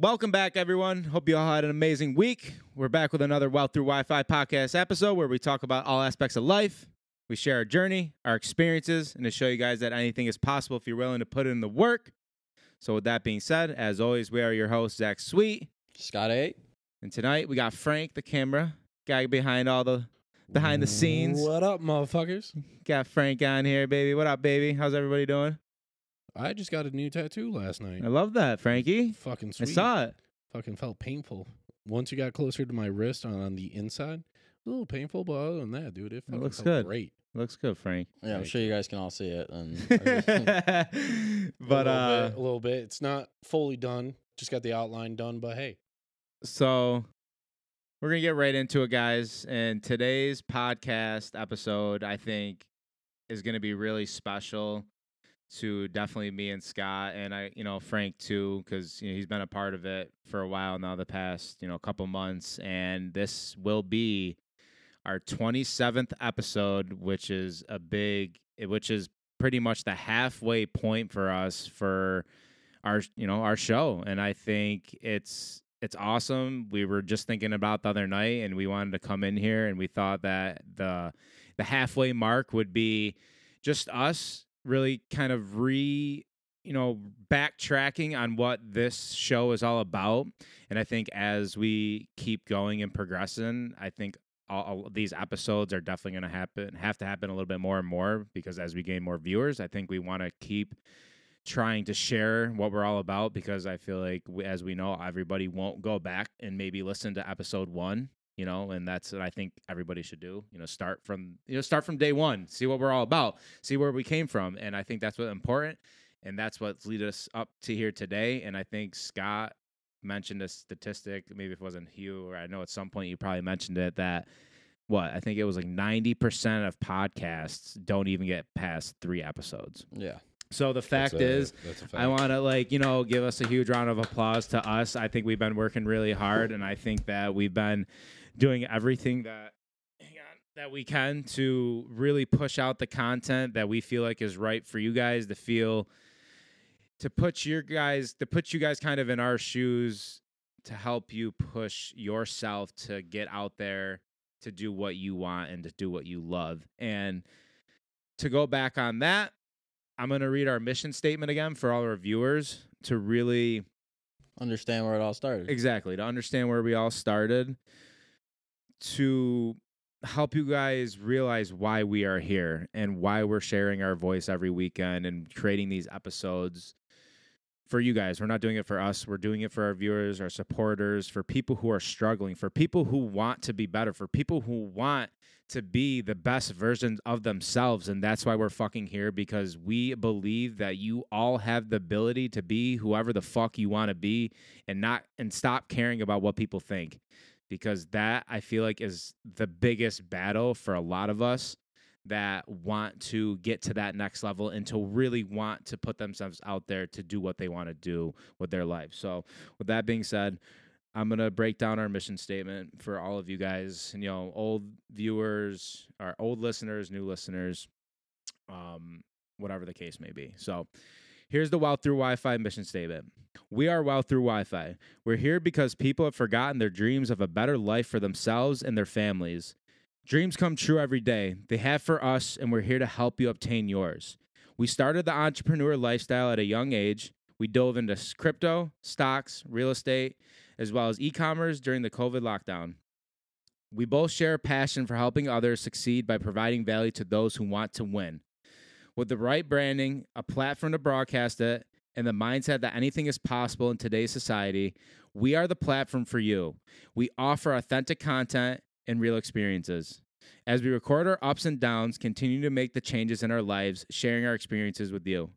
Welcome back, everyone. Hope you all had an amazing week. We're back with another Wealth Through Wi Fi podcast episode where we talk about all aspects of life. We share our journey, our experiences, and to show you guys that anything is possible if you're willing to put in the work. So, with that being said, as always, we are your host, Zach Sweet. Scott A. And tonight we got Frank, the camera guy behind all the behind the scenes. What up, motherfuckers? Got Frank on here, baby. What up, baby? How's everybody doing? I just got a new tattoo last night. I love that, Frankie. Fucking sweet. I saw it. Fucking felt painful. Once you got closer to my wrist on, on the inside, a little painful, but other than that, dude, it fucking looks felt good. great. Looks good, Frank. Yeah, I'm sure you guys can all see it. And but a little uh bit, a little bit. It's not fully done. Just got the outline done, but hey, So we're gonna get right into it, guys. And today's podcast episode, I think, is gonna be really special to definitely me and Scott, and I, you know, Frank too, because you know, he's been a part of it for a while now, the past you know couple months, and this will be our 27th episode, which is a big, which is pretty much the halfway point for us for our you know our show and i think it's it's awesome. We were just thinking about the other night and we wanted to come in here and we thought that the the halfway mark would be just us really kind of re you know backtracking on what this show is all about and i think as we keep going and progressing i think all, all these episodes are definitely going to happen have to happen a little bit more and more because as we gain more viewers i think we want to keep trying to share what we're all about because I feel like, we, as we know, everybody won't go back and maybe listen to episode one. You know, and that's what I think everybody should do. You know, start from you know start from day one, see what we're all about, see where we came from, and I think that's what's important, and that's what's lead us up to here today. And I think Scott mentioned a statistic, maybe if it wasn't Hugh, or I know at some point you probably mentioned it that what I think it was like ninety percent of podcasts don't even get past three episodes. yeah, So the fact a- is, fact. I want to like you know give us a huge round of applause to us. I think we've been working really hard, and I think that we've been doing everything that hang on, that we can to really push out the content that we feel like is right for you guys to feel to put your guys to put you guys kind of in our shoes to help you push yourself to get out there to do what you want and to do what you love and to go back on that I'm going to read our mission statement again for all our viewers to really understand where it all started. exactly to understand where we all started to help you guys realize why we are here and why we're sharing our voice every weekend and creating these episodes for you guys. We're not doing it for us. We're doing it for our viewers, our supporters, for people who are struggling, for people who want to be better, for people who want to be the best versions of themselves. And that's why we're fucking here because we believe that you all have the ability to be whoever the fuck you want to be and not and stop caring about what people think. Because that I feel like is the biggest battle for a lot of us that want to get to that next level and to really want to put themselves out there to do what they want to do with their life. So, with that being said, I'm going to break down our mission statement for all of you guys, and you know, old viewers, our old listeners, new listeners, um whatever the case may be. So, Here's the Wealth Through Wi Fi mission statement. We are Wealth Through Wi Fi. We're here because people have forgotten their dreams of a better life for themselves and their families. Dreams come true every day. They have for us, and we're here to help you obtain yours. We started the entrepreneur lifestyle at a young age. We dove into crypto, stocks, real estate, as well as e commerce during the COVID lockdown. We both share a passion for helping others succeed by providing value to those who want to win. With the right branding, a platform to broadcast it, and the mindset that anything is possible in today's society, we are the platform for you. We offer authentic content and real experiences. As we record our ups and downs, continue to make the changes in our lives, sharing our experiences with you.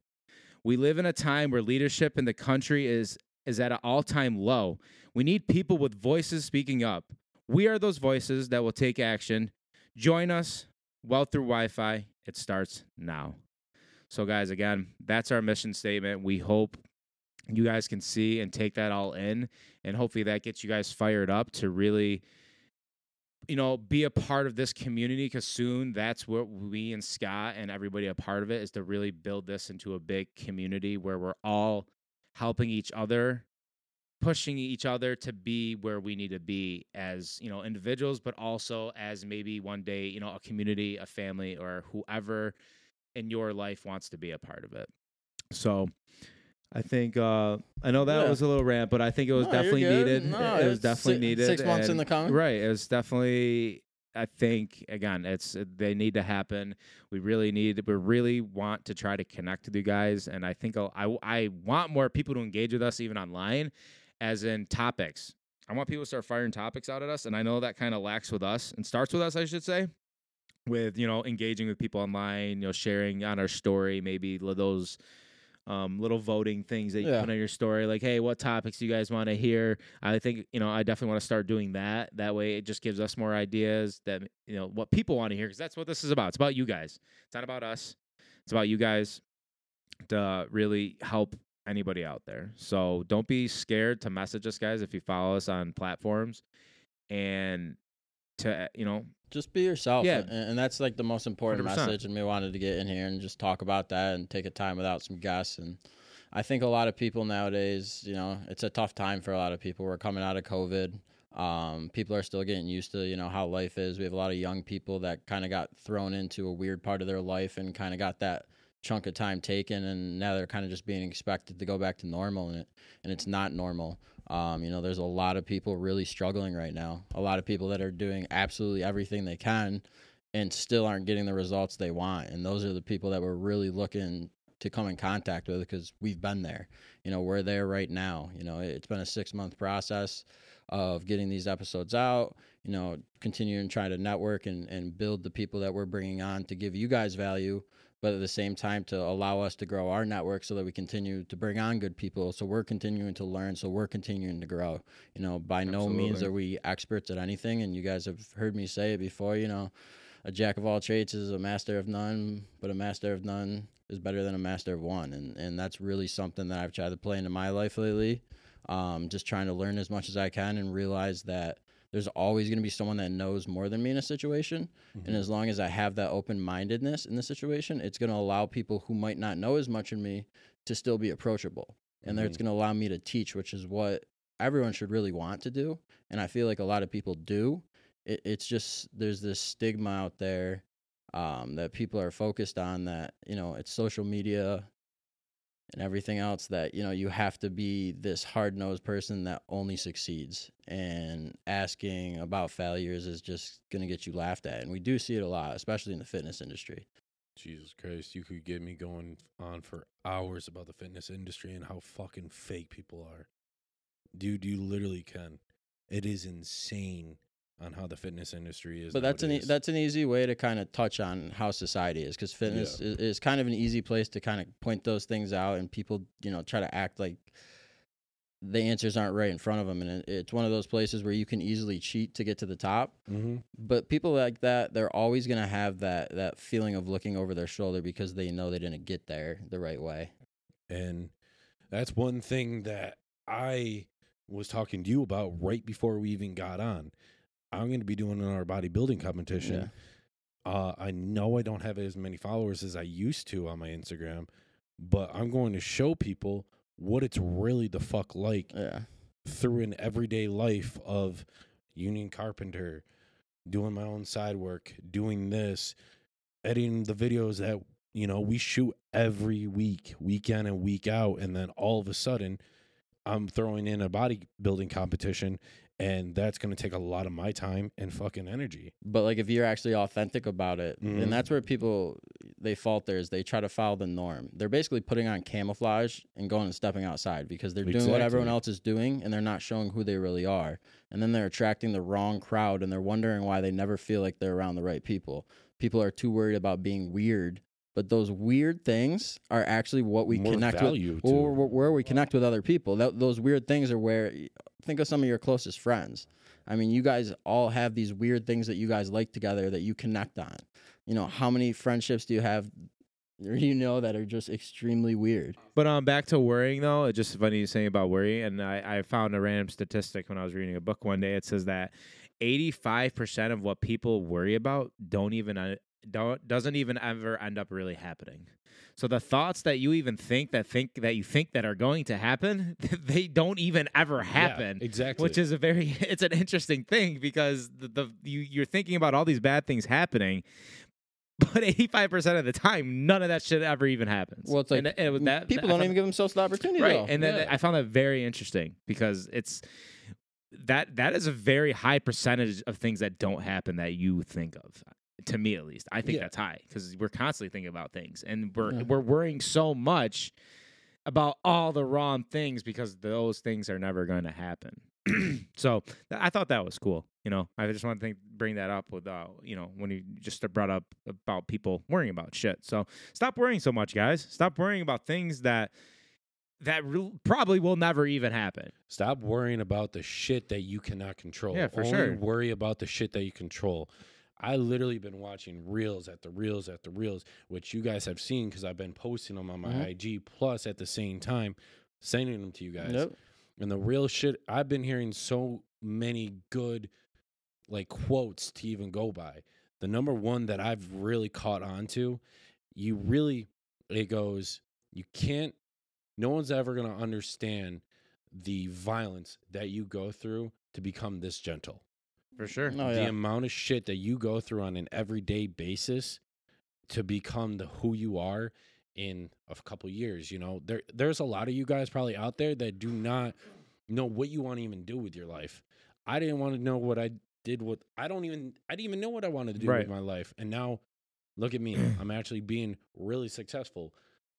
We live in a time where leadership in the country is is at an all-time low. We need people with voices speaking up. We are those voices that will take action. Join us. Wealth through Wi-Fi. It starts now. So, guys, again, that's our mission statement. We hope you guys can see and take that all in, and hopefully that gets you guys fired up to really, you know, be a part of this community. Because soon, that's what we and Scott and everybody a part of it is to really build this into a big community where we're all helping each other pushing each other to be where we need to be as you know individuals but also as maybe one day you know a community a family or whoever in your life wants to be a part of it so I think uh, I know that Yeah. was a little rant, but I think it was No, definitely needed. No, it was definitely si- needed. six months in the coming. Right. It was definitely. I think again, it's they need to happen. We really need. We really want to try to connect with you guys, and I think I'll- I I want more people to engage with us even online, as in topics. I want people to start firing topics out at us, and I know that kind of lacks with us and starts with us, I should say, with you know engaging with people online, you know sharing on our story, maybe those um, little voting things that you Yeah. put on your story, like, hey, what topics do you guys want to hear? I think you know I definitely want to start doing that. That way, it just gives us more ideas that you know what people want to hear because that's what this is about. It's about you guys. It's not about us. It's about you guys to really help anybody out there. So don't be scared to message us, guys, if you follow us on platforms, and to you know Just be yourself. Yeah. And, and that's like the most important 100%. message. And we wanted to get in here and just talk about that and take a time without some guests. And I think a lot of people nowadays, you know, it's a tough time for a lot of people. We're coming out of COVID. Um, people are still getting used to, you know, how life is. We have a lot of young people that kind of got thrown into a weird part of their life and kind of got that chunk of time taken and now they're kind of just being expected to go back to normal and it and it's not normal. Um, you know, there's a lot of people really struggling right now. A lot of people that are doing absolutely everything they can and still aren't getting the results they want. And those are the people that we're really looking to come in contact with because we've been there. You know, we're there right now. You know, it's been a six month process of getting these episodes out, you know, continuing trying to network and, and build the people that we're bringing on to give you guys value, but at the same time to allow us to grow our network so that we continue to bring on good people. So we're continuing to learn. So we're continuing to grow. You know, by no means are we experts at anything. And you guys have heard me say it before, you know, a jack of all trades is a master of none, but a master of none is better than a master of one. And and that's really something that I've tried to play into my life lately. Um, just trying to learn as much as I can and realize that there's always going to be someone that knows more than me in a situation. And as long as I have that open mindedness in the situation, it's going to allow people who might not know as much in me to still be approachable. And then it's going to allow me to teach, which is what everyone should really want to do. And I feel like a lot of people do. It, it's just there's this stigma out there um, that people are focused on that, you know, it's social media and everything else that you know you have to be this hard-nosed person that only succeeds and asking about failures is just going to get you laughed at and we do see it a lot especially in the fitness industry Jesus Christ, you could get me going on for hours about the fitness industry and how fucking fake people are. Dude, you literally can. It is insane on how the fitness industry is. but that's an e- that's an easy way to kind of touch on how society is because fitness is, is kind of an easy place to kind of point those things out and people you know try to act like the answers aren't right in front of them and it, it's one of those places where you can easily cheat to get to the top Mhm. but people like that they're always going to have that that feeling of looking over their shoulder because they know they didn't get there the right way And that's one thing that I was talking to you about right before we even got on. I'm going to be doing our bodybuilding competition. Uh, I know I don't have as many followers as I used to on my Instagram, but I'm going to show people what it's really the fuck like yeah through an everyday life of union carpenter, doing my own side work, doing this, editing the videos that you know we shoot every week, weekend and week out, and then all of a sudden, I'm throwing in a bodybuilding competition, and that's going to take a lot of my time and fucking energy. but like if you're actually authentic about it Mhm. and that's where people they falter is they try to follow the norm they're basically putting on camouflage and going and stepping outside because they're doing what everyone else is doing and they're not showing who they really are and then they're attracting the wrong crowd and they're wondering why they never feel like they're around the right people people are too worried about being weird but those weird things are actually what we More connect with or where- where we connect with other people. That, those weird things are where think of some of your closest friends. I mean, you guys all have these weird things that you guys like together that you connect on. You know, how many friendships do you have you know that are just extremely weird? But um, back to worrying though, it's just funny you saying about worry. And I, I found a random statistic when I was reading a book one day. It says that eighty-five percent of what people worry about don't even uh, don't doesn't even ever end up really happening. So the thoughts that you even think that think that you think that are going to happen, they don't even ever Yeah, happen. exactly. Which is a very it's an interesting thing because the, the you you're thinking about all these bad things happening, but 85% of the time none of that shit ever even happens. Well, it's like And it- it that- people don't found- even give themselves the opportunity. right though. and then Yeah. i found that very interesting because it's that that is a very high percentage of things that don't happen that you think of to me at least i think Yeah. that's high because we're constantly thinking about things and we're Yeah. we're worrying so much about all the wrong things because those things are never going to happen so th- i thought that was cool you know i just wanted to think, bring that up with uh you know when you just brought up about people worrying about shit so stop worrying so much guys stop worrying about things that that re- probably will never even happen. Stop worrying about the shit that you cannot control. Yeah, for Only sure. Worry about the shit that you control. I literally been watching reels at the reels at the reels, which you guys have seen because I've been posting them on my Mhm. IG. Plus, at the same time, sending them to you guys. Yep. And the real shit, I've been hearing so many good like quotes to even go by. The number one that I've really caught on to, you really, it goes, you can't, no one's ever going to understand the violence that you go through to become this gentle. For sure. Oh, the yeah. amount of shit that you go through on an everyday basis to become the who you are in a couple years you know there there's a lot of you guys probably out there that do not know what you want to even do with your life i didn't want to know what i did what i don't even i didn't even know what i wanted to do Right. with my life and now look at me i'm actually being really successful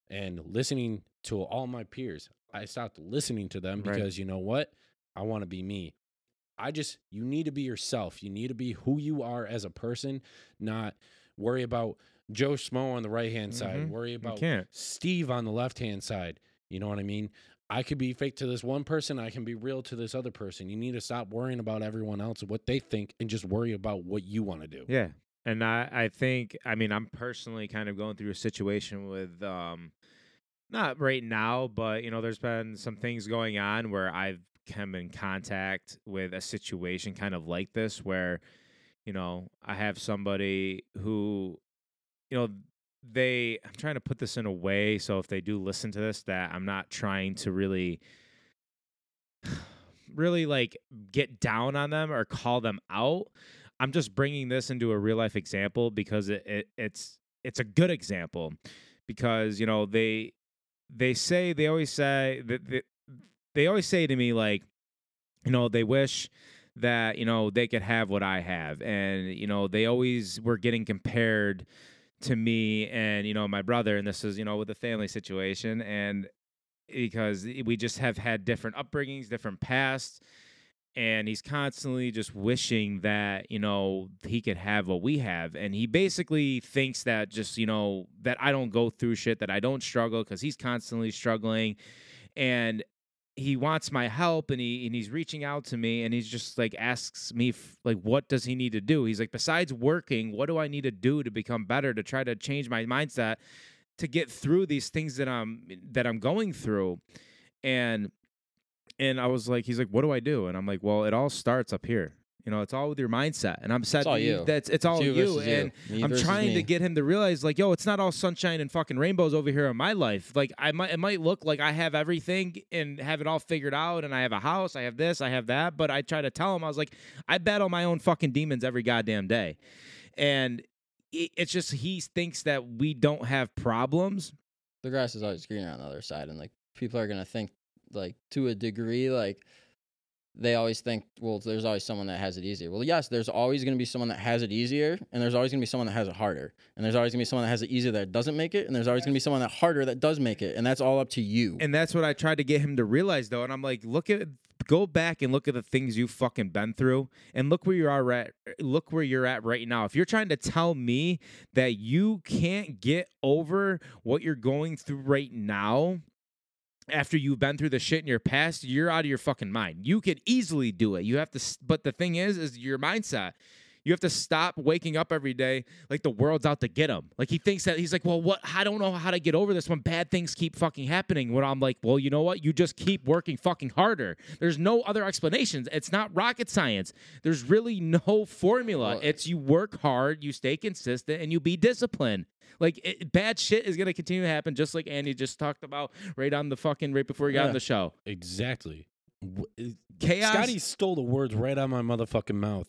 and listening to all my peers i stopped listening to them Right. because you know what i want to be me I just you need to be yourself. You need to be who you are as a person, not worry about Joe Schmo on the right hand side, Mhm. worry about. Steve on the left hand side. You know what I mean? I could be fake to this one person, I can be real to this other person. You need to stop worrying about everyone else and what they think and just worry about what you want to do. Yeah. And I, I think, I mean, I'm personally kind of going through a situation with, um, not right now, but, you know, there's been some things going on where I've come in contact with a situation kind of like this where, you know, I have somebody who, you know, they, I'm trying to put this in a way so if they do listen to this, that I'm not trying to really really like get down on them or call them out. I'm just bringing this into a real life example because it, it it's it's a good example because you know they they say they always say that they, they always say to me like you know they wish that you know they could have what I have. And you know they always were getting compared to me and you know my brother. And this is you know with the family situation. And because we just have had different upbringings different pasts. And he's constantly just wishing that you know he could have what we have. And he basically thinks that just you know that i don't go through shit that i don't struggle because he's constantly struggling. And he wants my help and he and he's reaching out to me and he's just like asks me f- like what does he need to do he's like besides working what do i need to do to become better to try to change my mindset to get through these things that i'm that i'm going through and and I was like, he's like, what do I do? And I'm like, well, it all starts up here. You know, it's all with your mindset. And I'm said all you. that's it's all you you. you. And Me I'm trying me. to get him to realize, like, yo, it's not all sunshine and fucking rainbows over here in my life. Like, I might it might look like I have everything and have it all figured out, and I have a house, I have this, I have that. But I try to tell him, I was like, I battle my own fucking demons every goddamn day, and it's just he thinks that we don't have problems. the grass is always greener on the other side and like people are gonna think like to a degree like they always think well there's always someone that has it easier well yes there's always going to be someone that has it easier and there's always going to be someone that has it harder and there's always going to be someone that has it easier that doesn't make it and there's always going to be someone that harder that does make it and that's all up to you And that's what I tried to get him to realize, though. And I'm like, look at, go back and look at the things you've fucking been through, and look where you are at. Look where you're at right now. If you're trying to tell me that you can't get over what you're going through right now. After you've been through the shit in your past, you're out of your fucking mind. You could easily do it. You have to, but the thing is, is your mindset. You have to stop waking up every day like the world's out to get him. Like he thinks that he's like, well, what? I don't know how to get over this when bad things keep fucking happening. When I'm like, well, you know what? You just keep working fucking harder. There's no other explanations. It's not rocket science. There's really no formula. Well- it's you work hard, you stay consistent, and you be disciplined. Like it, bad shit is gonna continue to happen, just like Andy just talked about right on the fucking right before he got Yeah. on the show. Exactly. Chaos. Scotty stole the words right out of my motherfucking mouth.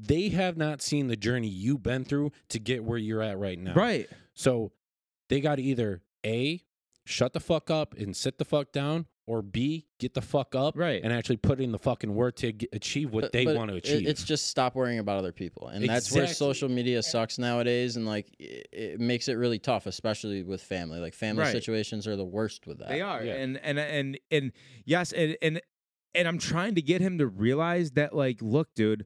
They have not seen the journey you've been through to get where you're at right now. Right. So they got to either A, shut the fuck up and sit the fuck down, or B, get the fuck up Right. and actually put in the fucking work to get, achieve what But- they but want to achieve. it's just stop worrying about other people, and that's where social media sucks nowadays, and like it, it makes it really tough, especially with family. Like family Right. situations are the worst with that. They are, Yeah. and and and and yes, and and and I'm trying to get him to realize that, like, look, dude,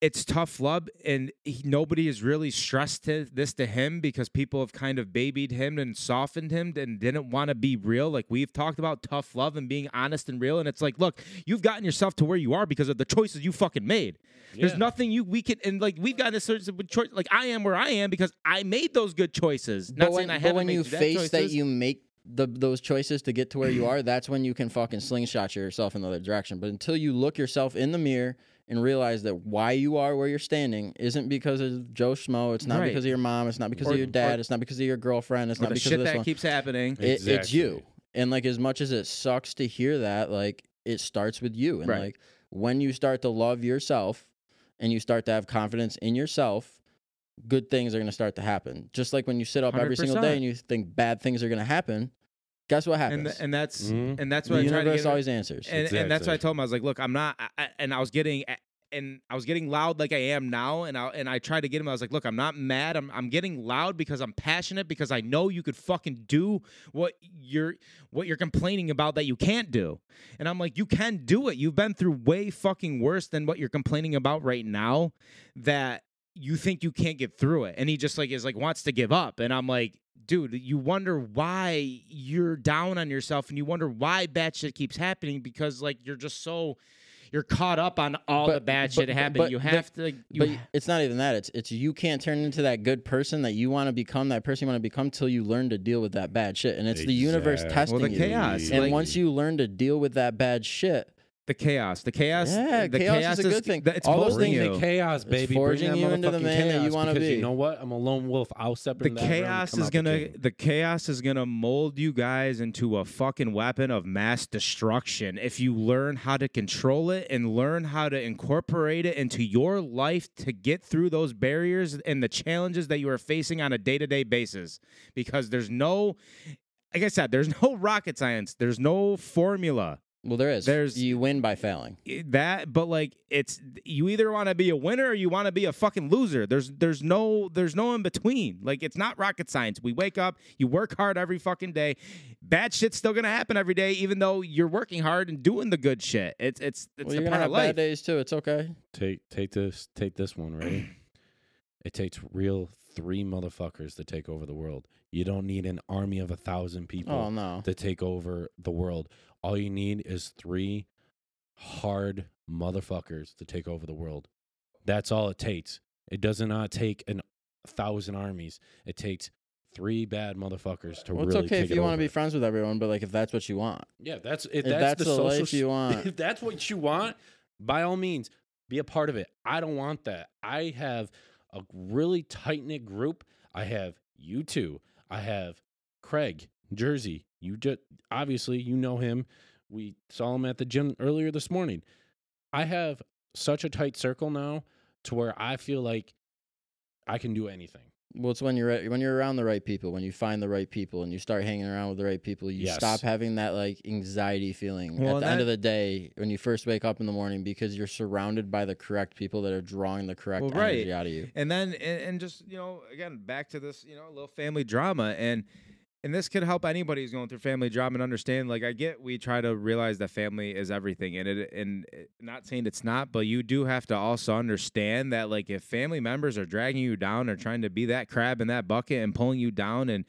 it's tough love, and he, nobody has really stressed to, this to him because people have kind of babied him and softened him and didn't want to be real. Like we've talked about tough love and being honest and real, and it's like, look, you've gotten yourself to where you are because of the choices you fucking made. There's nothing you we can and like we've gotten a certain choice. Like I am where I am because I made those good choices. Not But when, saying I but haven't when made you bad face that you make the those choices to get to where you are, that's when you can fucking slingshot yourself in the other direction. But until you look yourself in the mirror and realize that why you are where you're standing isn't because of Joe Schmo, it's not Right. because of your mom, it's not because Or- of your dad, or- it's not because of your girlfriend, it's or not the because shit of this that one. keeps happening. It, it's Exactly. you. And like as much as it sucks to hear that, like it starts with you. And Right. like when you start to love yourself and you start to have confidence in yourself, good things are going to start to happen. Just like when you sit up every single 100%. day and you think bad things are going to happen, guess what happens? and th- and that's Mhm. and that's the what I try to universe get. always answers. and, and that's what I told him. I was like, look, I'm not, I, I- and I was getting, and I was getting loud like I am now, and I and I tried to get him. I was like, look, I'm not mad. I'm I'm getting loud because I'm passionate because I know you could fucking do what you're what you're complaining about that you can't do, and I'm like, you can do it. You've been through way fucking worse than what you're complaining about right now. That you think you can't get through it, and he just like is like wants to give up, and I'm like. Dude, you wonder why you're down on yourself and you wonder why bad shit keeps happening because like you're just so you're caught up on all the bad but- shit happening. but you the- have to you but it's not even that. It's it's you can't turn into that good person that you want to become, that person you want to become till you learn to deal with that bad shit. And it's the universe Exactly. testing Well, the you. chaos, And like- once you learn to deal with that bad shit, the chaos, the chaos, Yeah, the chaos is a good thing. It's All those things the chaos, baby. forging you into the man that you wanna be. You know what? I'm a lone wolf. I'll step the in that chaos come is the gonna king. the chaos is gonna mold you guys into a fucking weapon of mass destruction if you learn how to control it and learn how to incorporate it into your life to get through those barriers and the challenges that you are facing on a day-to-day basis because there's no like I said, there's no rocket science. There's no formula. Well, there is. There's- you win by failing. that but like it's you either want to be a winner or you want to be a fucking loser there's there's no there's no in between like it's not rocket science we wake up you work hard every fucking day bad shit's still gonna happen every day even though you're working hard and doing the good shit it's it's it's well, the you're part gonna have of life bad days too. It's okay. Take take this take this one, ready? it takes real three motherfuckers to take over the world. You don't need an army of a thousand people Oh no. to take over the world. All you need is three hard motherfuckers to take over the world. That's all it takes. It does not take an thousand armies. It takes three bad motherfuckers to Well, it's okay if you want to be friends with everyone, but like if that's what you want, Yeah, that's if, If that's, that's the, the social life you want. If that's what you want, by all means, be a part of it. I don't want that. I have a really tight knit group. I have you two. I have Craig Jersey. You just obviously you know him. We saw him at the gym earlier this morning. I have such a tight circle now to where I feel like I can do anything. well, it's when you're at- when you're around the right people, when you find the right people, and you start hanging around with the right people, you Yes. stop having that like anxiety feeling Well, at the end that- of the day when you first wake up in the morning because you're surrounded by the correct people that are drawing the correct Well, right. energy out of you. and then and, and just you know again back to this you know little family drama and and this could help anybody who's going through family drama and understand like i get we try to realize that family is everything and it and it- not saying it's not but you do have to also understand that like if family members are dragging you down or trying to be that crab in that bucket and pulling you down and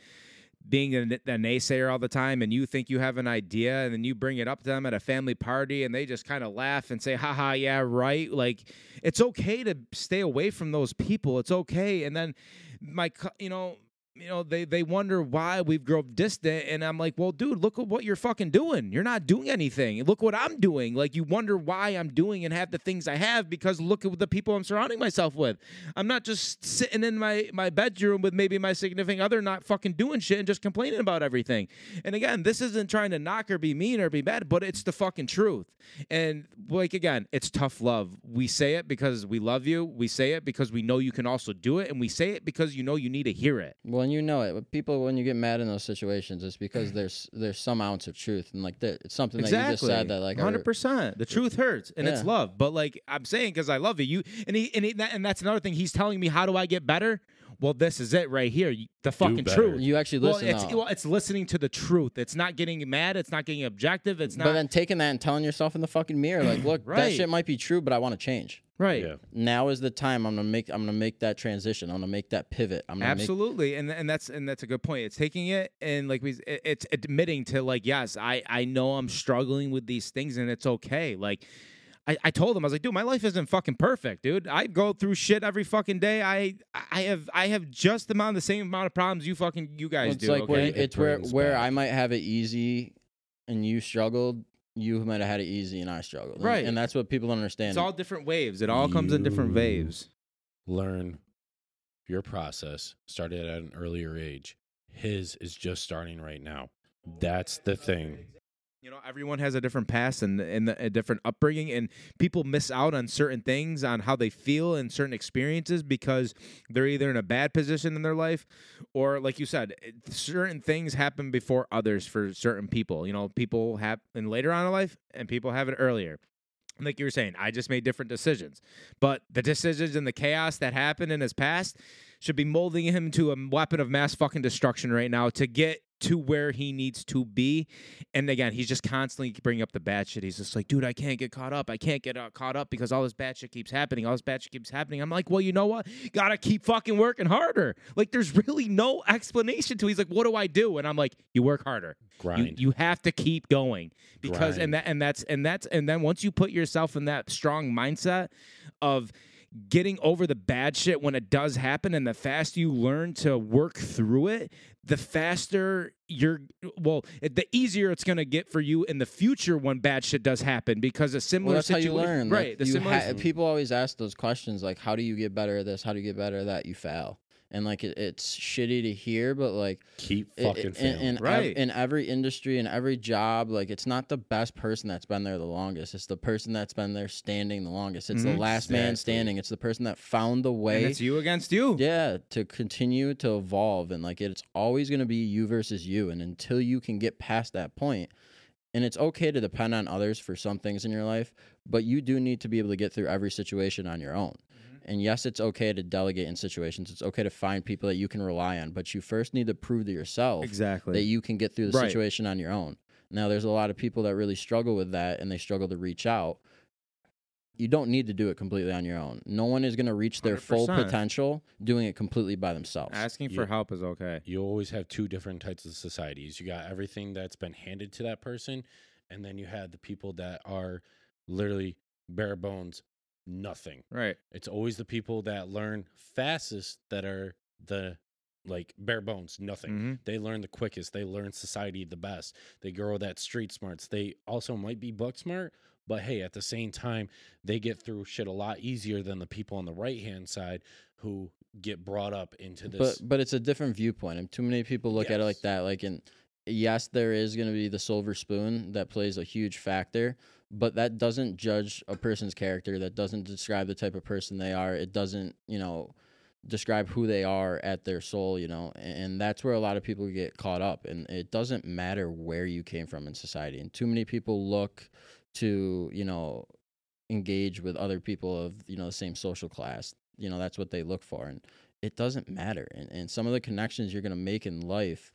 being a, a naysayer all the time and you think you have an idea and then you bring it up to them at a family party and they just kind of laugh and say haha yeah right like it's okay to stay away from those people it's okay. And then my you know you know they they wonder why we've grown distant and i'm like well dude look at what you're fucking doing. You're not doing anything. Look what i'm doing. Like you wonder why i'm doing and have the things i have because look at the people i'm surrounding myself with. I'm not just sitting in my my bedroom with maybe my significant other not fucking doing shit and just complaining about everything. And again this isn't trying to knock or be mean or be bad but it's the fucking truth. And like again it's tough love. We say it because we love you. We say it because we know you can also do it. And we say it because you know you need to hear it. Well, and you know it. But people, when you get mad in those situations, it's because there's there's some ounce of truth, and like there, it's something that you just said that like hundred percent. The truth hurts, and it's love. But like I'm saying, because I love you, you and he and he, that, and that's another thing. He's telling me how do I get better. Well, this is it right here. The fucking truth. you actually well, listen. it's though. well, it's listening to the truth. It's not getting mad. It's not getting objective. It's not but then taking that and telling yourself in the fucking mirror, like, look, that Right. shit might be true, but I want to change. right. Yeah. Now is the time. I'm gonna make. I'm gonna make that transition. I'm gonna make that pivot. I'm gonna make Absolutely, and and that's and that's a good point. It's taking it and like we, it- it's admitting to like, yes, I I know I'm struggling with these things, and it's okay. Like, I, I told him I was like, dude, my life isn't fucking perfect, dude. I go through shit every fucking day. I I have I have just the amount the same amount of problems you fucking you guys do. it's do. like where okay, it's where brings where I might have it easy, and you struggled. You might have had it easy, and I struggled. Right. and that's what people don't understand. it's all different waves. It all comes in different waves. Learn your process started at an earlier age. His is just starting right now. That's the thing. You know, everyone has a different past and, and a different upbringing, and people miss out on certain things, on how they feel and certain experiences because they're either in a bad position in their life, or like you said, certain things happen before others for certain people. You know, people happen later on in life, and people have it earlier. Like you were saying, I just made different decisions, but the decisions and the chaos that happened in his past should be molding him to a weapon of mass fucking destruction right now to get to where he needs to be. And again, he's just constantly bringing up the bad shit. He's just like, dude, I can't get caught up. I can't get uh, caught up because all this bad shit keeps happening. All this bad shit keeps happening. I'm like, well, you know what? Gotta keep fucking working harder. Like, there's really no explanation to. it. He's like, what do I do? And I'm like, you work harder. You, you have to keep going because Grind. and that and that's and that's and then once you put yourself in that strong mindset of getting over the bad shit when it does happen and the faster you learn to work through it the faster you're well it- the easier it's going to get for you in the future when bad shit does happen because a similar well, that's how you situation learn. right Like, the similar ha- people always ask those questions like, "How do you get better at this? How do you get better at that?" You fail, and like it, it's shitty to hear, but like Keep i- fucking in, failing. in, ev- Right. in every industry and every job, like it's not the best person that's been there the longest. It's the person that's been there standing the longest. It's Mhm. the last man standing. It's the person that found the and way. it's you against you Yeah, to continue to evolve and like it's always going to be you versus you and until you can get past that point and it's okay to depend on others for some things in your life, but you do need to be able to get through every situation on your own. And yes, it's okay to delegate in situations. It's okay to find people that you can rely on, but you first need to prove to yourself exactly that you can get through the Right. situation on your own. Now, there's a lot of people that really struggle with that and they struggle to reach out. You don't need to do it completely on your own. No one is going to reach their full 100%. potential doing it completely by themselves. asking for Yeah. help is okay you always have two different types of societies. You got everything that's been handed to that person, and then you have the people that are literally bare bones, nothing. right It's always the people that learn fastest that are the like bare bones, nothing. Mhm. They learn the quickest. They learn society the best. They grow that street smarts. They also might be book smart, but hey, at the same time, they get through shit a lot easier than the people on the right hand side who get brought up into this. But but it's a different viewpoint, and too many people look at it like that. Like, in yes, there is going to be the silver spoon that plays a huge factor, but that doesn't judge a person's character. That doesn't describe the type of person they are. It doesn't, you know, describe who they are at their soul. You know, and that's where a lot of people get caught up. And it doesn't matter where you came from in society. And too many people look to, you know, engage with other people of you know the same social class. You know, that's what they look for, and it doesn't matter and, and some of the connections you're going to make in life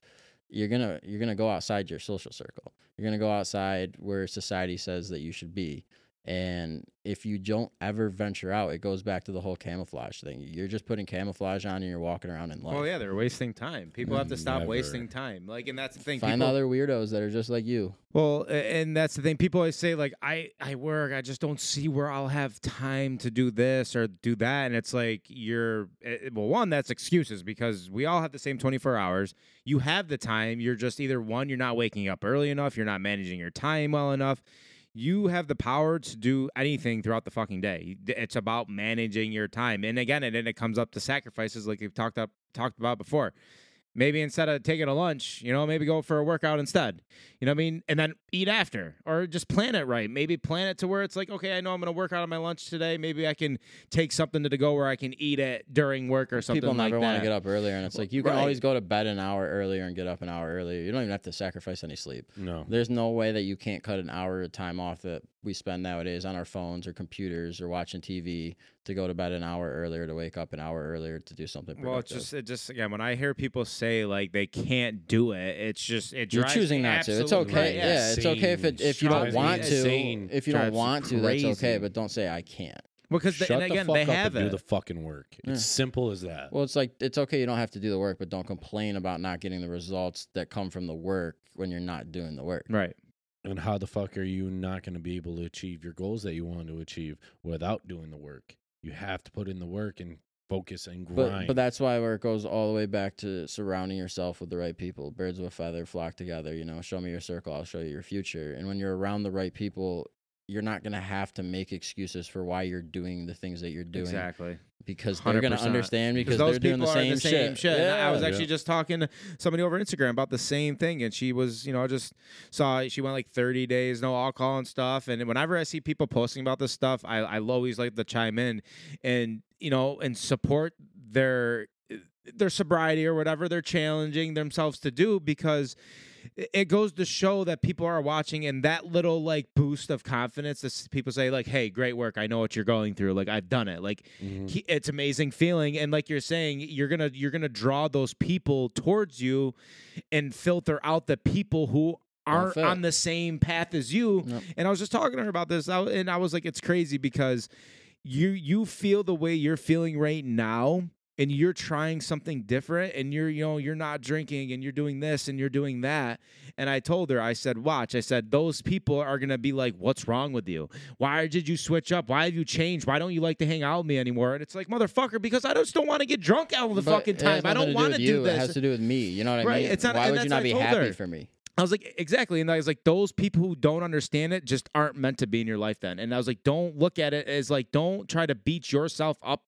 you're to you're to go outside your social circle. You're to go outside where society says that you should be And if you don't ever venture out, it goes back to the whole camouflage thing. You're just putting camouflage on and you're walking around in life. Well, yeah, they're wasting time. People have to stop Never. wasting time. Like, and that's the thing. Find people, other weirdos that are just like you. Well, and that's the thing. People always say like, I I work. I just don't see where I'll have time to do this or do that. And it's like you're eh, well, one that's excuses because we all have the same 24 hours. You have the time. You're just either one, you're not waking up early enough. You're not managing your time well enough. You have the power to do anything throughout the fucking day. It's about managing your time. And again, and then it comes up to sacrifices like we've talked up talked about before maybe instead of taking a lunch, you know, maybe go for a workout instead. You know what I mean? And then eat after or just plan it right. Maybe plan it to where it's like, okay, I know I'm going to work out on my lunch today. Maybe I can take something to the go where I can eat it during work or something People like never that. want to get up earlier, and it's like you can Right. always go to bed an hour earlier and get up an hour earlier. You don't even have to sacrifice any sleep. No. There's no way that you can't cut an hour of time off that we spend nowadays on our phones or computers or watching TV to go to bed an hour earlier to wake up an hour earlier to do something productive. Well, it's just it just again when I hear people say like they can't do it, it's just it You're choosing me not to. It's okay. crazy. Yeah, it's okay if it, if you don't want to. If you don't want to, that's okay. But don't say I can't. because they, Shut and the again fuck they up have and it. do the fucking work. Yeah. It's simple as that. Well, it's like it's okay. You don't have to do the work, but don't complain about not getting the results that come from the work when you're not doing the work. right. And how the fuck are you not going to be able to achieve your goals that you want to achieve without doing the work? You have to put in the work and focus and But grind. but that's why where it goes all the way back to surrounding yourself with the right people. Birds of a feather flock together. You know, show me your circle, I'll show you your future. And when you're around the right people, you're not gonna have to make excuses for why you're doing the things that you're doing Exactly. because they're gonna understand because those they're doing the are same, the same shit. And I was Yeah. actually just talking to somebody over Instagram about the same thing, and she was, you know, just saw she went like 30 days no alcohol and stuff. And whenever I see people posting about this stuff, I I always like to chime in and you know and support their their sobriety or whatever they're challenging themselves to do because it- goes to show that people are watching and that little like boost of confidence that people say like hey great work. I know what you're going through. Like i've done it. Like Mhm. it's amazing feeling. And like you're saying you're gonna you're gonna draw those people towards you and filter out the people who aren't on the same path as you. Yep. and i was just talking to her about this and i was like it's crazy because you you feel the way you're feeling right now and you're trying something different and you're you know you're not drinking and you're doing this and you're doing that and i told her i said watch i said those people are going to be like what's wrong with you why did you switch up why have you changed why don't you like to hang out with me anymore and it's like motherfucker because i just don't want to get drunk all the But fucking time i don't want to do do you. It has to do with me. You know what I Right, mean? it's not- Why would you not be happy her. for me? I was like, exactly. And I was like, those people who don't understand it just aren't meant to be in your life then. And I was like, don't look at it as like, don't try to beat yourself up.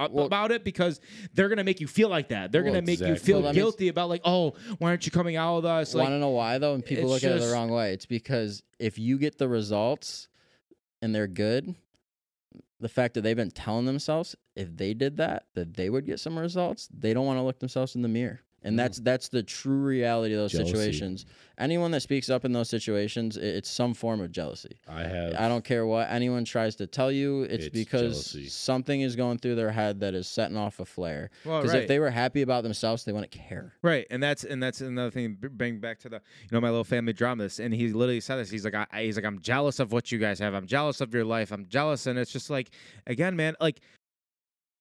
Up Well- about it because they're gonna make you feel like that. They're Well, gonna make you feel Well, let me- guilty about like, oh, why aren't you coming out with us? Like, Want to know why though? And people it's look at it the wrong way. It's because if you get the results and they're good, the fact that they've been telling themselves if they did that, that they would get some results, they don't want to look themselves in the mirror. And that's mm. that's the true reality of those Jealousy. situations. Anyone that speaks up in those situations, i- it's some form of jealousy. I have. I don't care what anyone tries to tell you. It's, It's because jealousy. something is going through their head that is setting off a flare. well, Because right. if they were happy about themselves, they wouldn't care. Right, and that's and that's another thing. Bring back to the you know my little family dramas, and he literally said this. He's like, I, I- he's like, I'm jealous of what you guys have. I'm jealous of your life. I'm jealous, and it's just like, again, man, like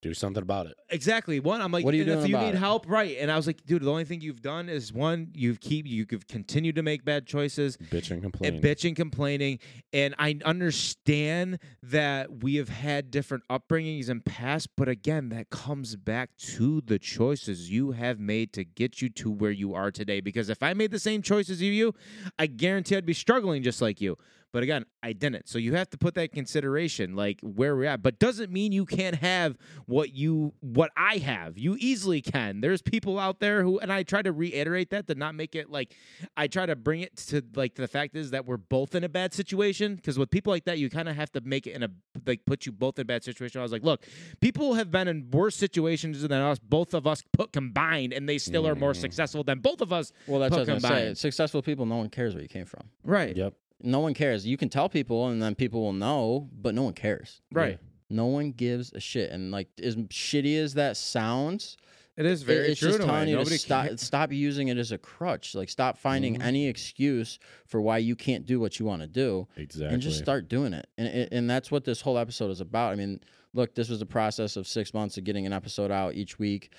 do something about it. exactly. One, I'm like, What are you and if you need it? help, right? And I was like, dude, the only thing you've done is one, you've keep you've continued to make bad choices. Bitch and complain. and bitching, complaining, and I understand that we have had different upbringings in past, but again, that comes back to the choices you have made to get you to where you are today. Because if I made the same choices as you, I guarantee I'd be struggling just like you. But again, I didn't. So you have to put that consideration, like where we're at. But doesn't mean you can't have what you what I have. You easily can. There's people out there who and I try to reiterate that to not make it like I try to bring it to like the fact is that we're both in a bad situation. Because with people like that, you kind of have to make it in a like put you both in a bad situation. I was like, look, people have been in worse situations than us, both of us put combined, and they still are more Mhm. successful than both of us. Well, that's Put what I was gonna say. Successful people, no one cares where you came from. Right. Yep. No one cares. You can tell people, and then people will know, but no one cares. Right. No one gives a shit. And like, as shitty as that sounds, It is it- very it's true. just in a way. telling you to Nobody stop, can- stop using it as a crutch. Like stop finding Mhm. any excuse for why you can't do what you want to do. Exactly. and just start doing it. And and- and that's what this whole episode is about. I mean, look, this was a process of six months of getting an episode out each week,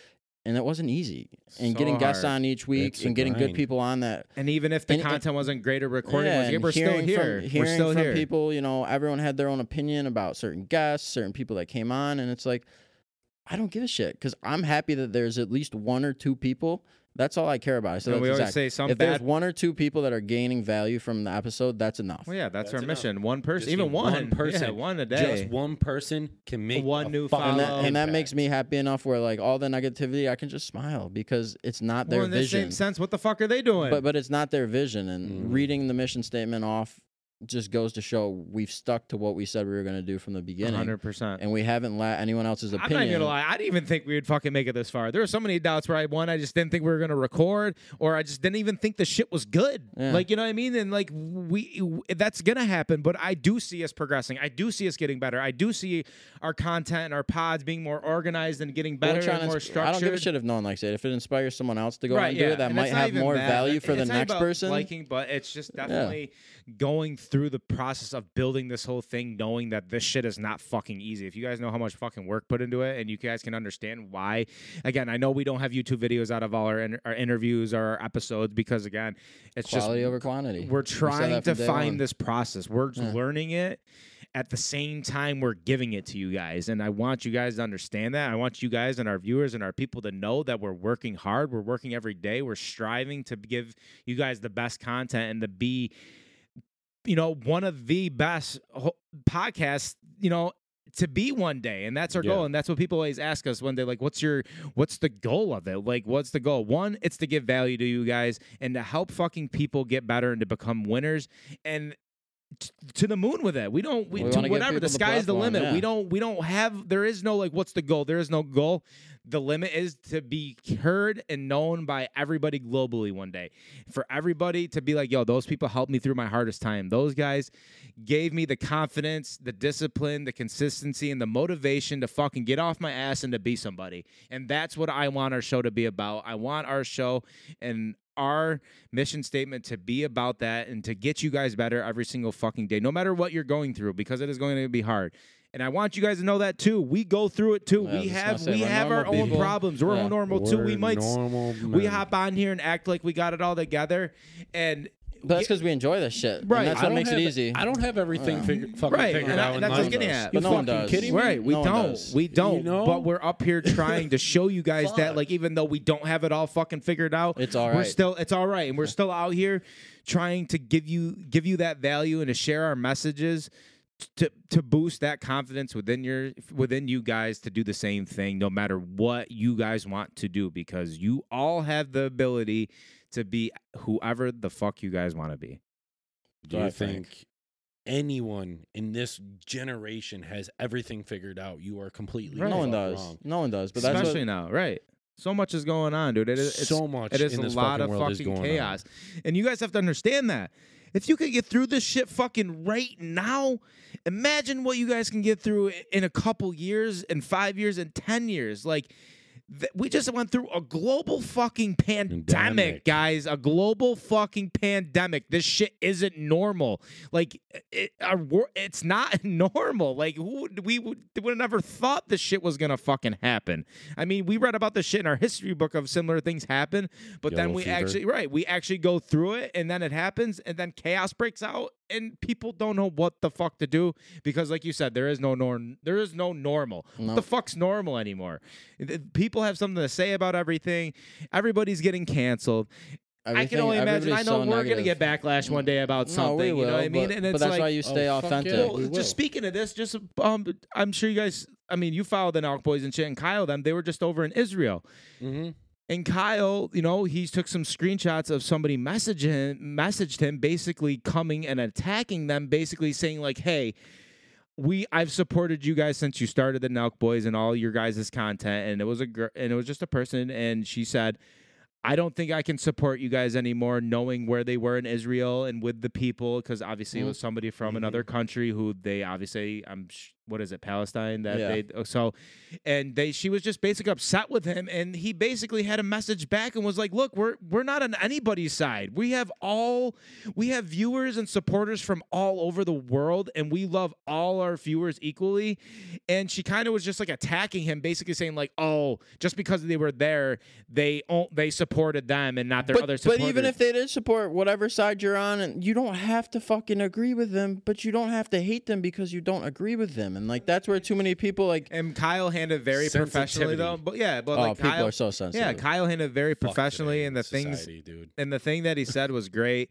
and it wasn't easy. And So getting guests hard. on each week It's and getting good people on that. And even if the And- and- content wasn't great or recording Yeah, was, yeah, and we're still hearing here. From, hearing we're still from here. people, you know, everyone had their own opinion about certain guests, certain people that came on, and it's like, I don't give a shit because I'm happy that there's at least one or two people. That's all I care about. I said and we that's always exact- say some if there's bad. one or two people that are gaining value from the episode, that's enough. Well, yeah, that's, That's our enough. mission. One person, Just even need one, one person. yeah, one a day. Just one person can make One a new fucking and that, follow. and that impact. makes me happy enough where like all the negativity I can just smile because it's not their well, in the vision. same sense, what the fuck are they doing? But but it's not their vision and Mhm. reading the mission statement off just goes to show we've stuck to what we said we were going to do from the beginning hundred percent. and we haven't let anyone else's opinion. I'm not gonna lie. I didn't even think we would fucking make it this far. There were so many doubts where I one, I just didn't think we were gonna record, or I just didn't even think the shit was good. Yeah. Like you know what I mean? And like we, that's gonna happen. But I do see us progressing. I do see us getting better. I do see our content and our pods being more organized and getting better and more structured. I don't give a shit if no one likes it. If it inspires someone else to go out right, and yeah. do it, that And might have more value for It's the not next person. Liking, but it's just definitely going through the process of building this whole thing, knowing that this shit is not fucking easy. If you guys know how much fucking work put into it, and you guys can understand why. Again, I know we don't have YouTube videos out of all our, in- our interviews or our episodes because again, it's Quality just over quantity. we're trying to find this process. We're Yeah. learning it at the same time we're giving it to you guys. And I want you guys to understand that. I want you guys and our viewers and our people to know that we're working hard. We're working every day. We're striving to give you guys the best content and to be, you know, one of the best podcasts, you know, to be one day and that's our Yeah. goal and that's what people always ask us when they're like what's your what's the goal of it? Like what's the goal? One it's to give value to you guys and to help fucking people get better and to become winners and t- to the moon with it. We don't we, We to whatever. The the sky's the platform, limit. Yeah. we don't we don't have there is no like what's the goal? There is no goal the limit is to be heard and known by everybody globally one day for everybody to be like yo those people helped me through my hardest time those guys gave me the confidence, the discipline, the consistency, and the motivation to fucking get off my ass and to be somebody. And that's what I want our show to be about. I want our show and our mission statement to be about that and to get you guys better every single fucking day, no matter what you're going through, because it is going to be hard. And I want you guys to know that too. We go through it too. Yeah, we have we have our normal own problems. We're Yeah. normal too. We We're might s- normal we hop on here and act like we got it all together and But that's because we enjoy this shit. Right. And that's I what makes have, it easy. I don't have everything Yeah. figured, fucking Right, figured and out. and that's what I was life. getting at. But no one does. kidding me? Right, we No don't. We don't. You know? But we're up here trying to show you guys that, like, even though we don't have it all fucking figured out, It's all We're still, it's all right, and we're still out here trying to give you give you that value and to share our messages to to boost that confidence within your within you guys to do the same thing, no matter what you guys want to do, because you all have the ability to be whoever the fuck you guys want to be. Do you I think- think anyone in this generation has everything figured out? You are completely Right. no one does. wrong. No one does. But that's Especially what, now, right? So much is going on, dude. It is it's, so much It is in a this lot fucking of fucking going chaos. And you guys have to understand that. If you could get through this shit fucking right now, imagine what you guys can get through in a couple years, in five years, in 10 years. Like, we just went through a global fucking pandemic, Pandemic. guys. A global fucking pandemic. This shit isn't normal. Like, it, it's not normal. Like, who would, we would, would have never thought this shit was gonna fucking happen. I mean, we read about this shit in our history book of similar things happen, but then we fever. actually right, we actually go through it, and then it happens, and then chaos breaks out, and people don't know what the fuck to do because, like you said, there is no norm. There is no normal. What the fuck's normal anymore? People have something to say about everything. Everybody's getting canceled. I can only imagine. I know so we're gonna get backlash one day about something. No, we you will, know what I mean? But, and but that's like, why you stay oh, authentic. yeah. well, we just speaking of this, just um, I'm sure you guys. I mean, you followed the Nelk Boys and shit, and Kyle them. They were just over in Israel, Mm-hmm. And Kyle, you know, he took some screenshots of somebody messaging messaged him, basically coming and attacking them, basically saying like, "Hey." We I've supported you guys since you started the Nelk Boys and all your guys' content, and it was a girl, and it was just a person, and she said, I don't think I can support you guys anymore, knowing where they were in Israel and with the people, because obviously it was somebody from Mhm. another country who they obviously, I'm sh- what is it Palestine that Yeah. they oh, so and they she was just basically upset with him and he basically had a message back and was like look we're we're not on anybody's side. We have all we have viewers and supporters from all over the world and we love all our viewers equally. And she kind of was just like attacking him basically saying like oh just because they were there they they supported them and not their But, other supporters but even if they did support whatever side you're on, and you don't have to fucking agree with them, but you don't have to hate them because you don't agree with them, and like that's where too many people like. and Kyle handled very professionally though but yeah but oh, like people Kyle, are so sensitive. yeah. Kyle handled very Fuck professionally today and in the things dude. and the thing that he said was great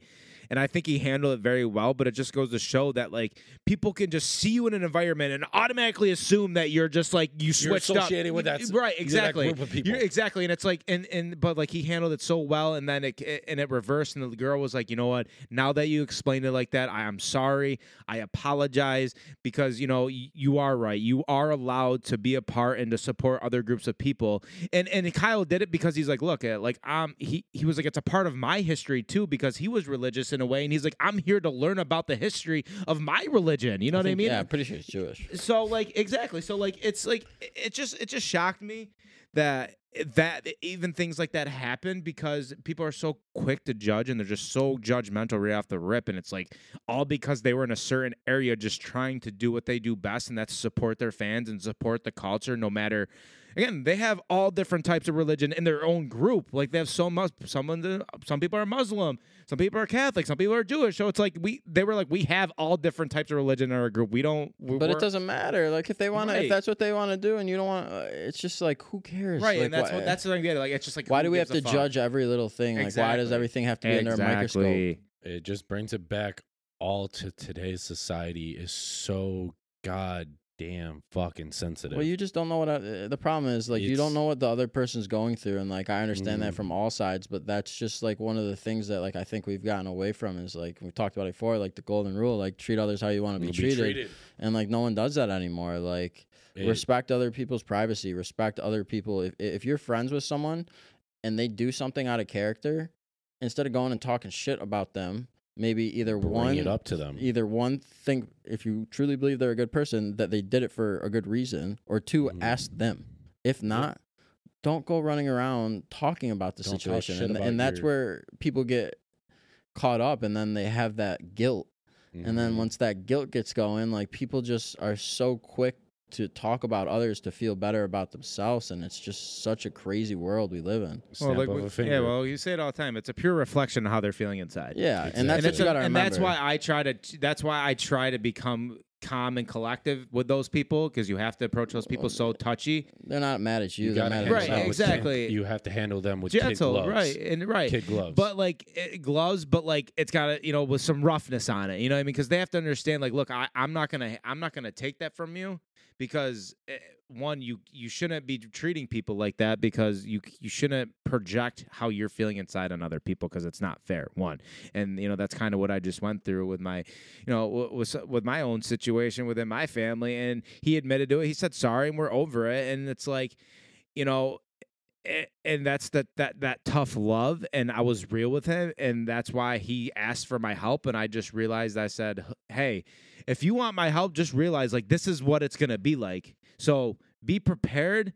and i think he handled it very well but it just goes to show that like people can just see you in an environment and automatically assume that you're just like you You're switched up. with that- right that exactly. group of people. You're- exactly and it's like and and but like he handled it so well and then it and it reversed and the girl was like you know what? Now that you explained it like that i am sorry. I apologize because you know y- you are right. You are allowed to be a part and to support other groups of people. And and Kyle did it because he's like look uh, like um he he was like it's a part of my history too because he was religious in a way and he's like I'm here to learn about the history of my religion. You know what I mean? Yeah, I'm pretty sure he's Jewish. so like exactly. So like it's like it- it just it just shocked me that that even things like that happen because people are so quick to judge and they're just so judgmental right off the rip and it's like all because they were in a certain area just trying to do what they do best and that's support their fans and support the culture no matter again they have all different types of religion in their own group like they have so much someone some people are muslim some people are catholic some people are jewish so it's like we they were like we have all different types of religion in our group we don't we, But it doesn't matter. Like if they want to, Right. if that's what they want to do, and you don't want, uh, it's just like who cares? Right, Like, and that's why, what that's what I'm getting. Like it's just like why do we have to fuck? judge every little thing? Like why does everything have to be under a microscope? It just brings it back all to today's society is so goddamn fucking sensitive. Well, you just don't know what uh, the problem is. Like you don't know what the other person's going through, and like I understand that Mm. from all sides, but that's just like one of the things that like I think we've gotten away from is like we talked about it before, like the golden rule, like treat others how you want to be, You'll treated, and like no one does that anymore. Like It- respect other people's privacy, respect other people. If if you're friends with someone and they do something out of character, instead of going and talking shit about them, maybe either bring one it up to them. either one think if you truly believe they're a good person that they did it for a good reason or 2 Mhm. ask them if not don't go running around talking about the Don't situation and, about and that's your- where people get caught up and then they have that guilt and then Mhm. once that guilt gets going like people just are so quick to talk about others to feel better about themselves and it's just such a crazy world we live in Snap like we- yeah, well, you say it all the time. It's a pure reflection of how they're feeling inside. yeah Exactly. and that's and, what you a- gotta and that's why I try to. That's why I try to become calm and collective with those people because you have to approach those people so touchy, they're not mad at you, they're mad at Right, them themselves. with kid- exactly. you have to handle them with kid gentle, gloves. right, and right. Kid gloves. But like eh, gloves, but like it's got to you know with some roughness on it. You know what I mean? Because they have to understand. Like, look, I, I'm not gonna I'm not gonna take that from you because eh, one, you you shouldn't be treating people like that because you you shouldn't project how you're feeling inside on other people because it's not fair. One, and you know that's kind of what I just went through with my, you know, with with my own situation within my family, and he admitted to it. He said sorry, and we're over it. And it's like, you know, and that's that that that tough love and i was real with him and that's why he asked for my help and i just realized i said hey if you want my help just realize like this is what it's going to be like. So be prepared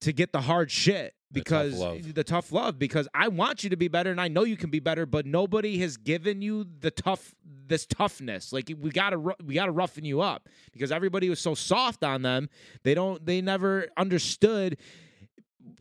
to get the hard shit The tough because the tough love because i want you to be better and i know you can be better but nobody has given you the tough this toughness. Like we gotta ru- we gotta roughen you up because everybody was so soft on them they don't they never understood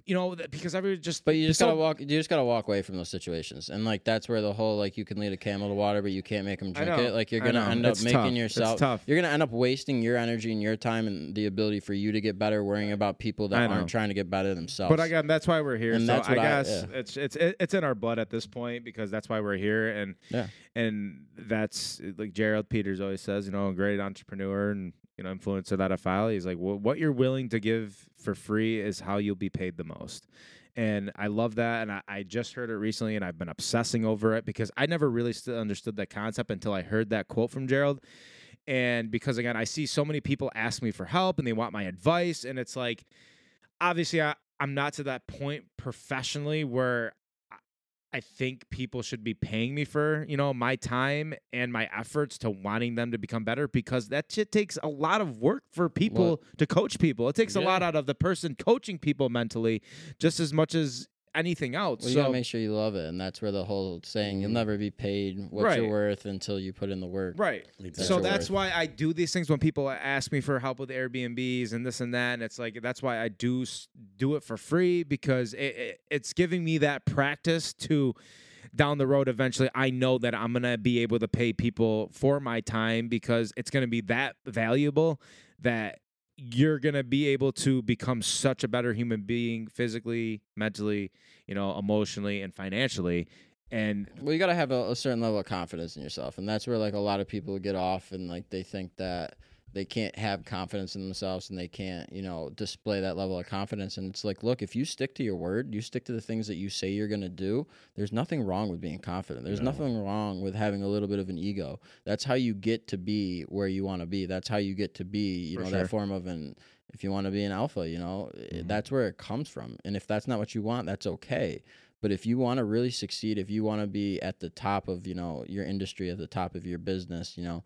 you know, that- because every just But you just gotta walk. You just gotta walk away from those situations, and like that's where the whole like you can lead a camel to water, but you can't make them drink know, it. Like you're gonna end up It's making tough. It's yourself. tough. You're gonna end up wasting your energy and your time and the ability for you to get better, worrying about people that aren't trying to get better themselves. But again, that's why we're here. And so that's I what I- guess yeah. it's it's it's in our blood at this point because that's why we're here. And Yeah. and that's like Gerald Peters always says, you know, a great entrepreneur and you know influencer that I follow. He's like, well, what you're willing to give for free is how you'll be paid the most. And I love that. And I, I just heard it recently and I've been obsessing over it because I never really st- understood that concept until I heard that quote from Gerald. And because again, I see so many people ask me for help and they want my advice. And it's like, obviously, I, I'm not to that point professionally where I- think people should be paying me for, you know, my time and my efforts to wanting them to become better because that shit takes a lot of work for people Well- to coach people. It takes a lot out of the person coaching people mentally just as much as anything else. Well, you so gotta make sure you love it, and that's where the whole saying "you'll Mhm. never be paid what Right. you're worth until you put in the work." right. Exactly. So that's worth. why I do these things when people ask me for help with Airbnbs and this and that, and it's like that's why I do do it for free because it, it, it's giving me that practice to down the road eventually I know that I'm gonna be able to pay people for my time because it's gonna be that valuable that you're gonna be able to become such a better human being physically, mentally, you know, emotionally, and financially. And Well, you gotta have a, a certain level of confidence in yourself, and that's where like a lot of people get off, and like they think that they can't have confidence in themselves and they can't, you know, display that level of confidence. And it's like, look, if you stick to your word, you stick to the things that you say you're gonna do. There's nothing wrong with being confident. There's No. nothing wrong with having a little bit of an ego. That's how you get to be where you want to be. That's how you get to be, you For know, sure. that form of an. If you want to be an alpha, you know, i- Mhm. that's where it comes from. And if that's not what you want, that's okay. But if you want to really succeed, if you want to be at the top of, you know, your industry, at the top of your business, you know,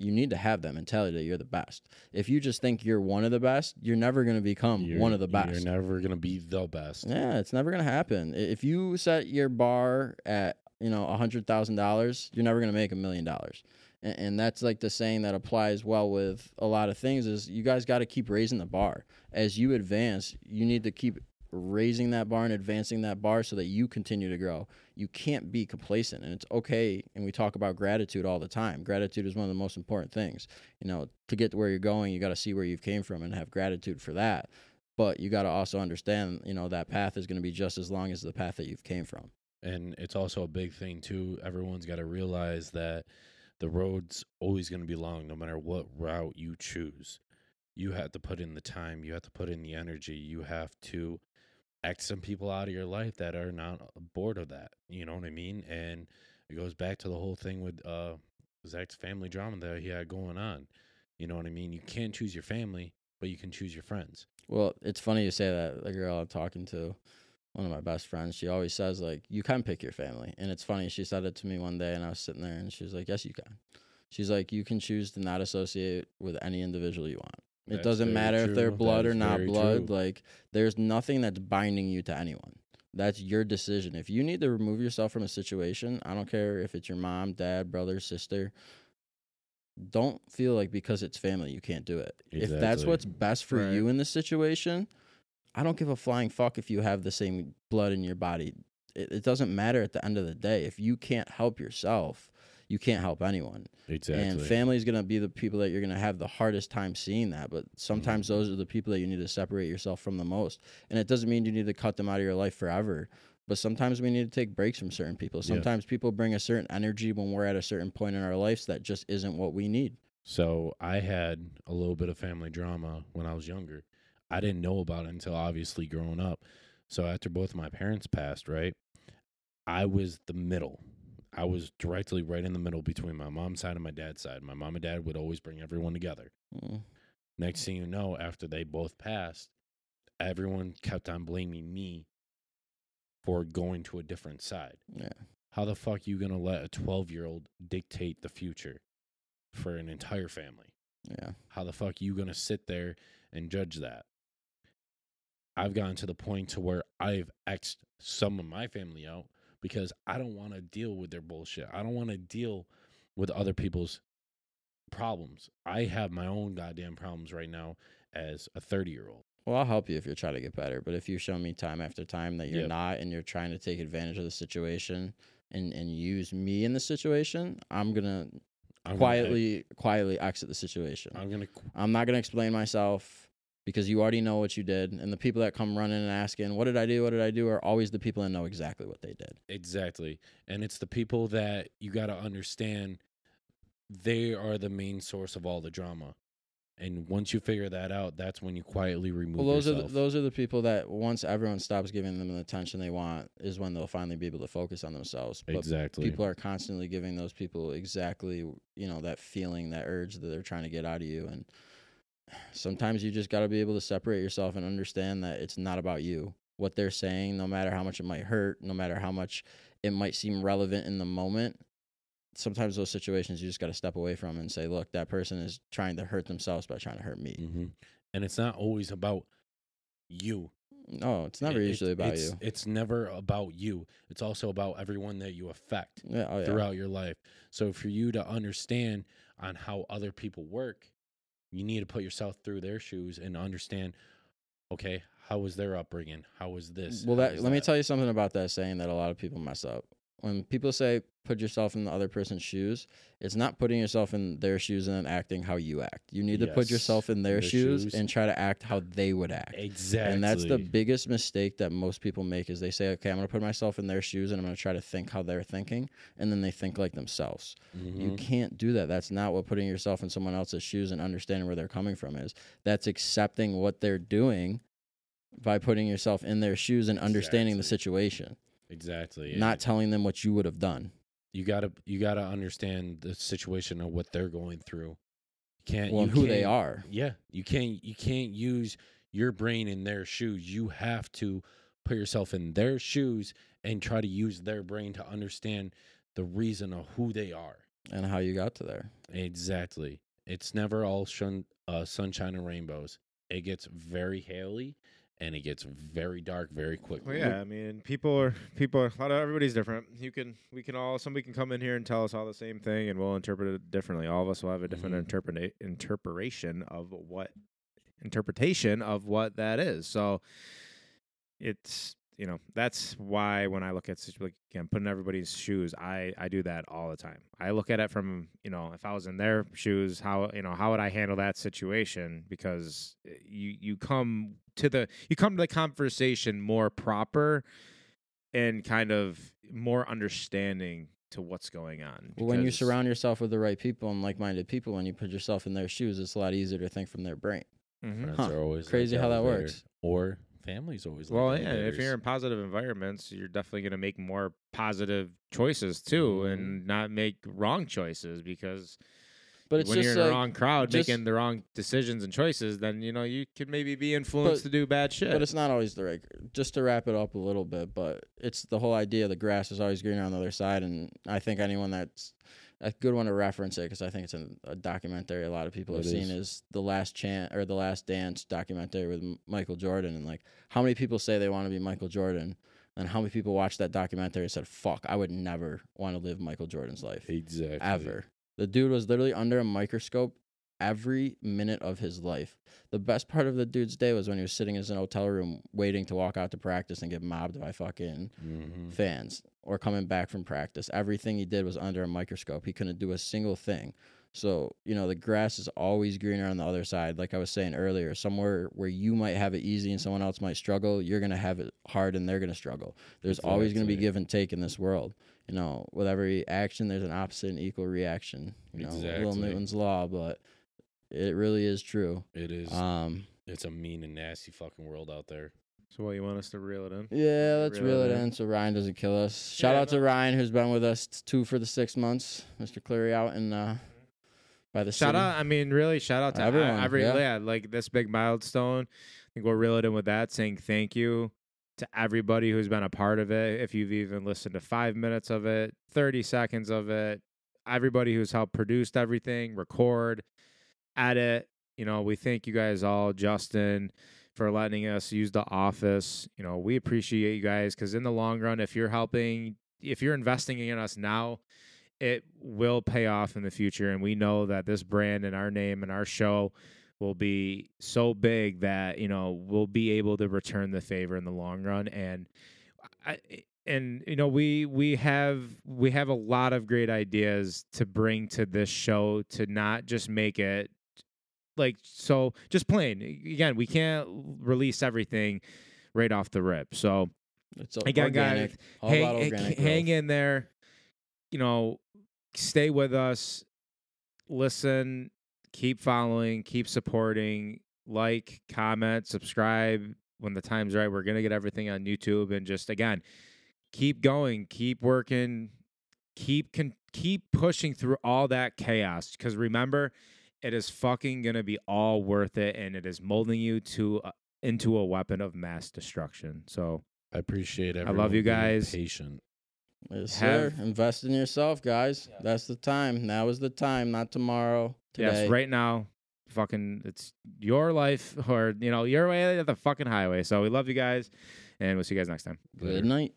you need to have that mentality that you're the best. If you just think you're one of the best, you're never going to become You're- one of the best. You're never gonna be the best. Yeah, it's never going to happen. If you set your bar at, you know, a hundred thousand dollars, you're never going to make a million dollars. And, and that's like the saying that applies well with a lot of things is you guys got to keep raising the bar. As you advance, you need to keep raising that bar and advancing that bar so that you continue to grow. You can't be complacent and it's okay and we talk about gratitude all the time. Gratitude is one of the most important things. You know, to get to where you're going, you got to see where you've came from and have gratitude for that. But you got to also understand, you know, that path is going to be just as long as the path that you've came from. And it's also a big thing too. Everyone's got to realize that the road's always going to be long, no matter what route you choose. You have to put in the time. You have to put in the energy. You have to X some people out of your life that are not bored of that. You know what I mean? And it goes back to the whole thing with uh, Zach's family drama that he had going on. You know what I mean? You can't choose your family, but you can choose your friends. Well, it's funny you say that. The girl I'm talking to, one of my best friends, she always says like, "You can pick your family," and it's funny. She said it to me one day, and I was sitting there, and she was like, "Yes, you can." She's like, "You can choose to not associate with any individual you want. It doesn't very matter if they're blood or not blood. true. Like, there's nothing that's binding you to anyone. That's your decision. If you need to remove yourself from a situation, I don't care if it's your mom, dad, brother, sister." Don't feel like because it's family you can't do it. If that's what's best for Right. you in this situation, I don't give a flying fuck if you have the same blood in your body. It, it doesn't matter at the end of the day. If you can't help yourself, you can't help anyone. Exactly. And family is going to be the people that you're going to have the hardest time seeing that. But sometimes Mm-hmm. those are the people that you need to separate yourself from the most. And it doesn't mean you need to cut them out of your life forever. But sometimes we need to take breaks from certain people. Yeah. Sometimes people bring a certain energy when we're at a certain point in our lives that just isn't what we need. So I had a little bit of family drama when I was younger. I didn't know about it until obviously growing up. So after both my parents passed, right, I was the middle. I was directly right in the middle between my mom's side and my dad's side. My mom and dad would always bring everyone together. Mm. Next thing you know, after they both passed, everyone kept on blaming me for going to a different side. Yeah. How the fuck you gonna let a twelve year old dictate the future for an entire family? Yeah. How the fuck you gonna sit there and judge that? I've gotten to the point to where I've xed some of my family out because I don't want to deal with their bullshit. I don't want to deal with other people's problems. I have my own goddamn problems right now as a 30 year old. Well, I'll help you if you're trying to get better. But if you show me time after time that you're Yep. not and you're trying to take advantage of the situation and, and use me in the situation, I'm gonna I'm quietly quietly exit the situation. I'm gonna. I'm not gonna explain myself because you already know what you did. And the people that come running and asking, What did I do? What did I do? are always the people that know exactly what they did. Exactly. And it's the people that you got to understand they are the main source of all the drama. And once you figure that out, that's when you quietly remove Well, those are the, those are the people that once everyone stops giving them the attention they want is when they'll finally be able to focus on themselves. But exactly. people are constantly giving those people exactly you know that feeling that urge that they're trying to get out of you and sometimes you just got to be able to separate yourself and understand that it's not about you what they're saying no matter how much it might hurt no matter how much it might seem relevant in the moment. Sometimes those situations you just got to step away from and say, look, that person is trying to hurt themselves by trying to hurt me. hmm And it's not always about you. No, it's never It- usually about it's, you. It's never about you. It's also about everyone that you affect Yeah, oh yeah. throughout your life. So for you to understand on how other people work, you need to put yourself through their shoes and understand. Okay, how was their upbringing? How was this? Well, that was let me tell you something about that saying that a lot of people mess up. When people say put yourself in the other person's shoes, it's not putting yourself in their shoes and then acting how you act. You need to put Yes, yourself in their, their shoes, shoes. and try to act how they would act. exactly. And that's the biggest mistake that most people make is they say, "Okay, I'm going to put myself in their shoes and I'm going to try to think how they're thinking," and then they think like themselves. You Mhm. can't do that. That's not what putting yourself in someone else's shoes and understanding where they're coming from is. That's accepting what they're doing by putting yourself in their shoes and understanding the Exactly. situation, exactly. not And telling them what you would have done. you gotta you gotta understand the situation of what they're going through. You can't Well, you who they can't- are. Yeah, you can't you can't use your brain in their shoes. You have to put yourself in their shoes and try to use their brain to understand the reason of who they are. and how you got to there. Exactly. It's never all shun, uh, sunshine and rainbows. It gets very haily and it gets very dark very quickly. Well, yeah, I mean, people are people. Are, a lot of everybody's different. You can, we can all. Somebody can come in here and tell us all the same thing, and we'll interpret it differently. All of us will have a different Mhm. interpret interpretation of what interpretation of what that is. So it's you know that's why when I look at situ- like again putting everybody's shoes, I I do that all the time. I look at it from you know if I was in their shoes, how you know how would I handle that situation? Because eh, you you come to the you come to the conversation more proper and kind of more understanding to what's going on. Well, when you surround yourself with the right people and like-minded people, when you put yourself in their shoes, it's a lot easier to think from their brain. Mhm. Friends Huh. are always like Crazy how that elevator. works. Or families always. Well, yeah, if you're in positive environments, you're definitely going to make more positive choices too, Mhm. and not make wrong choices because But it's when just you're in like, the wrong crowd just- making the wrong decisions and choices, then you know you could maybe be influenced But- to do bad shit. But it's not always the right. Just to wrap it up a little bit, but it's the whole idea the grass is always greener on the other side, and I think anyone that's a good one to reference it because I think it's in a documentary a lot of people have It seen is. is the last chant or the last dance documentary with M- Michael Jordan, and like how many people say they want to be Michael Jordan, and how many people watched that documentary and said, "Fuck, I would never want to live Michael Jordan's life exactly ever." The dude was literally under a microscope every minute of his life. The best part of the dude's day was when he was sitting in his hotel room waiting to walk out to practice and get mobbed by fucking Mhm. fans or coming back from practice. Everything he did was under a microscope. He couldn't do a single thing. So, you know, the grass is always greener on the other side. Like I was saying earlier, somewhere where you might have it easy and someone else might struggle, you're going to have it hard and they're going to struggle. There's always going to be give and take in this world. You know, with every action, there's an opposite and equal reaction. You know, Will Exactly. Newton's law, but it really is true. It is. Um, it's a mean and nasty fucking world out there. so what you want us to reel it in? yeah, let's reel it in. in so Ryan doesn't kill us. Shout Yeah, out to no- Ryan who's been with us t- two for the six months. Mr. Cleary out in uh, by the Shout city. out! I mean, really, shout out to Everyone, everyone. Every yeah. yeah. like this big milestone. I think we'll reel it in with that, saying thank you to everybody who's been a part of it. If you've even listened to five minutes of it, thirty seconds of it, everybody who's helped produce everything, record, edit. You know, we thank you guys all, Justin, for letting us use the office. You know, we appreciate you guys because in the long run, if you're helping, if you're investing in us now, it will pay off in the future. And we know that this brand and our name and our show will be so big that, you know, we'll be able to return the favor in the long run. And I, and you know we we have we have a lot of great ideas to bring to this show to not just make it like so just plain again we can't release everything right off the rip so It's again organic. guys hang, about eh, organic hang in there. You know, stay with us. Listen, keep following, keep supporting, like, comment, subscribe. When the time's right, we're gonna get everything on YouTube, and just again, keep going, keep working, keep con- keep pushing through all that chaos. Because remember, it is fucking gonna be all worth it, and it is molding you to uh, into a weapon of mass destruction. So I appreciate every I love you guys. Patient. Yes, Have- sir. Invest in yourself, guys. That's the time. Now is the time, not tomorrow. Today. Yes, right now, fucking, it's your life or you know your way at the fucking highway. So we love you guys, and we'll see you guys next time. Good night.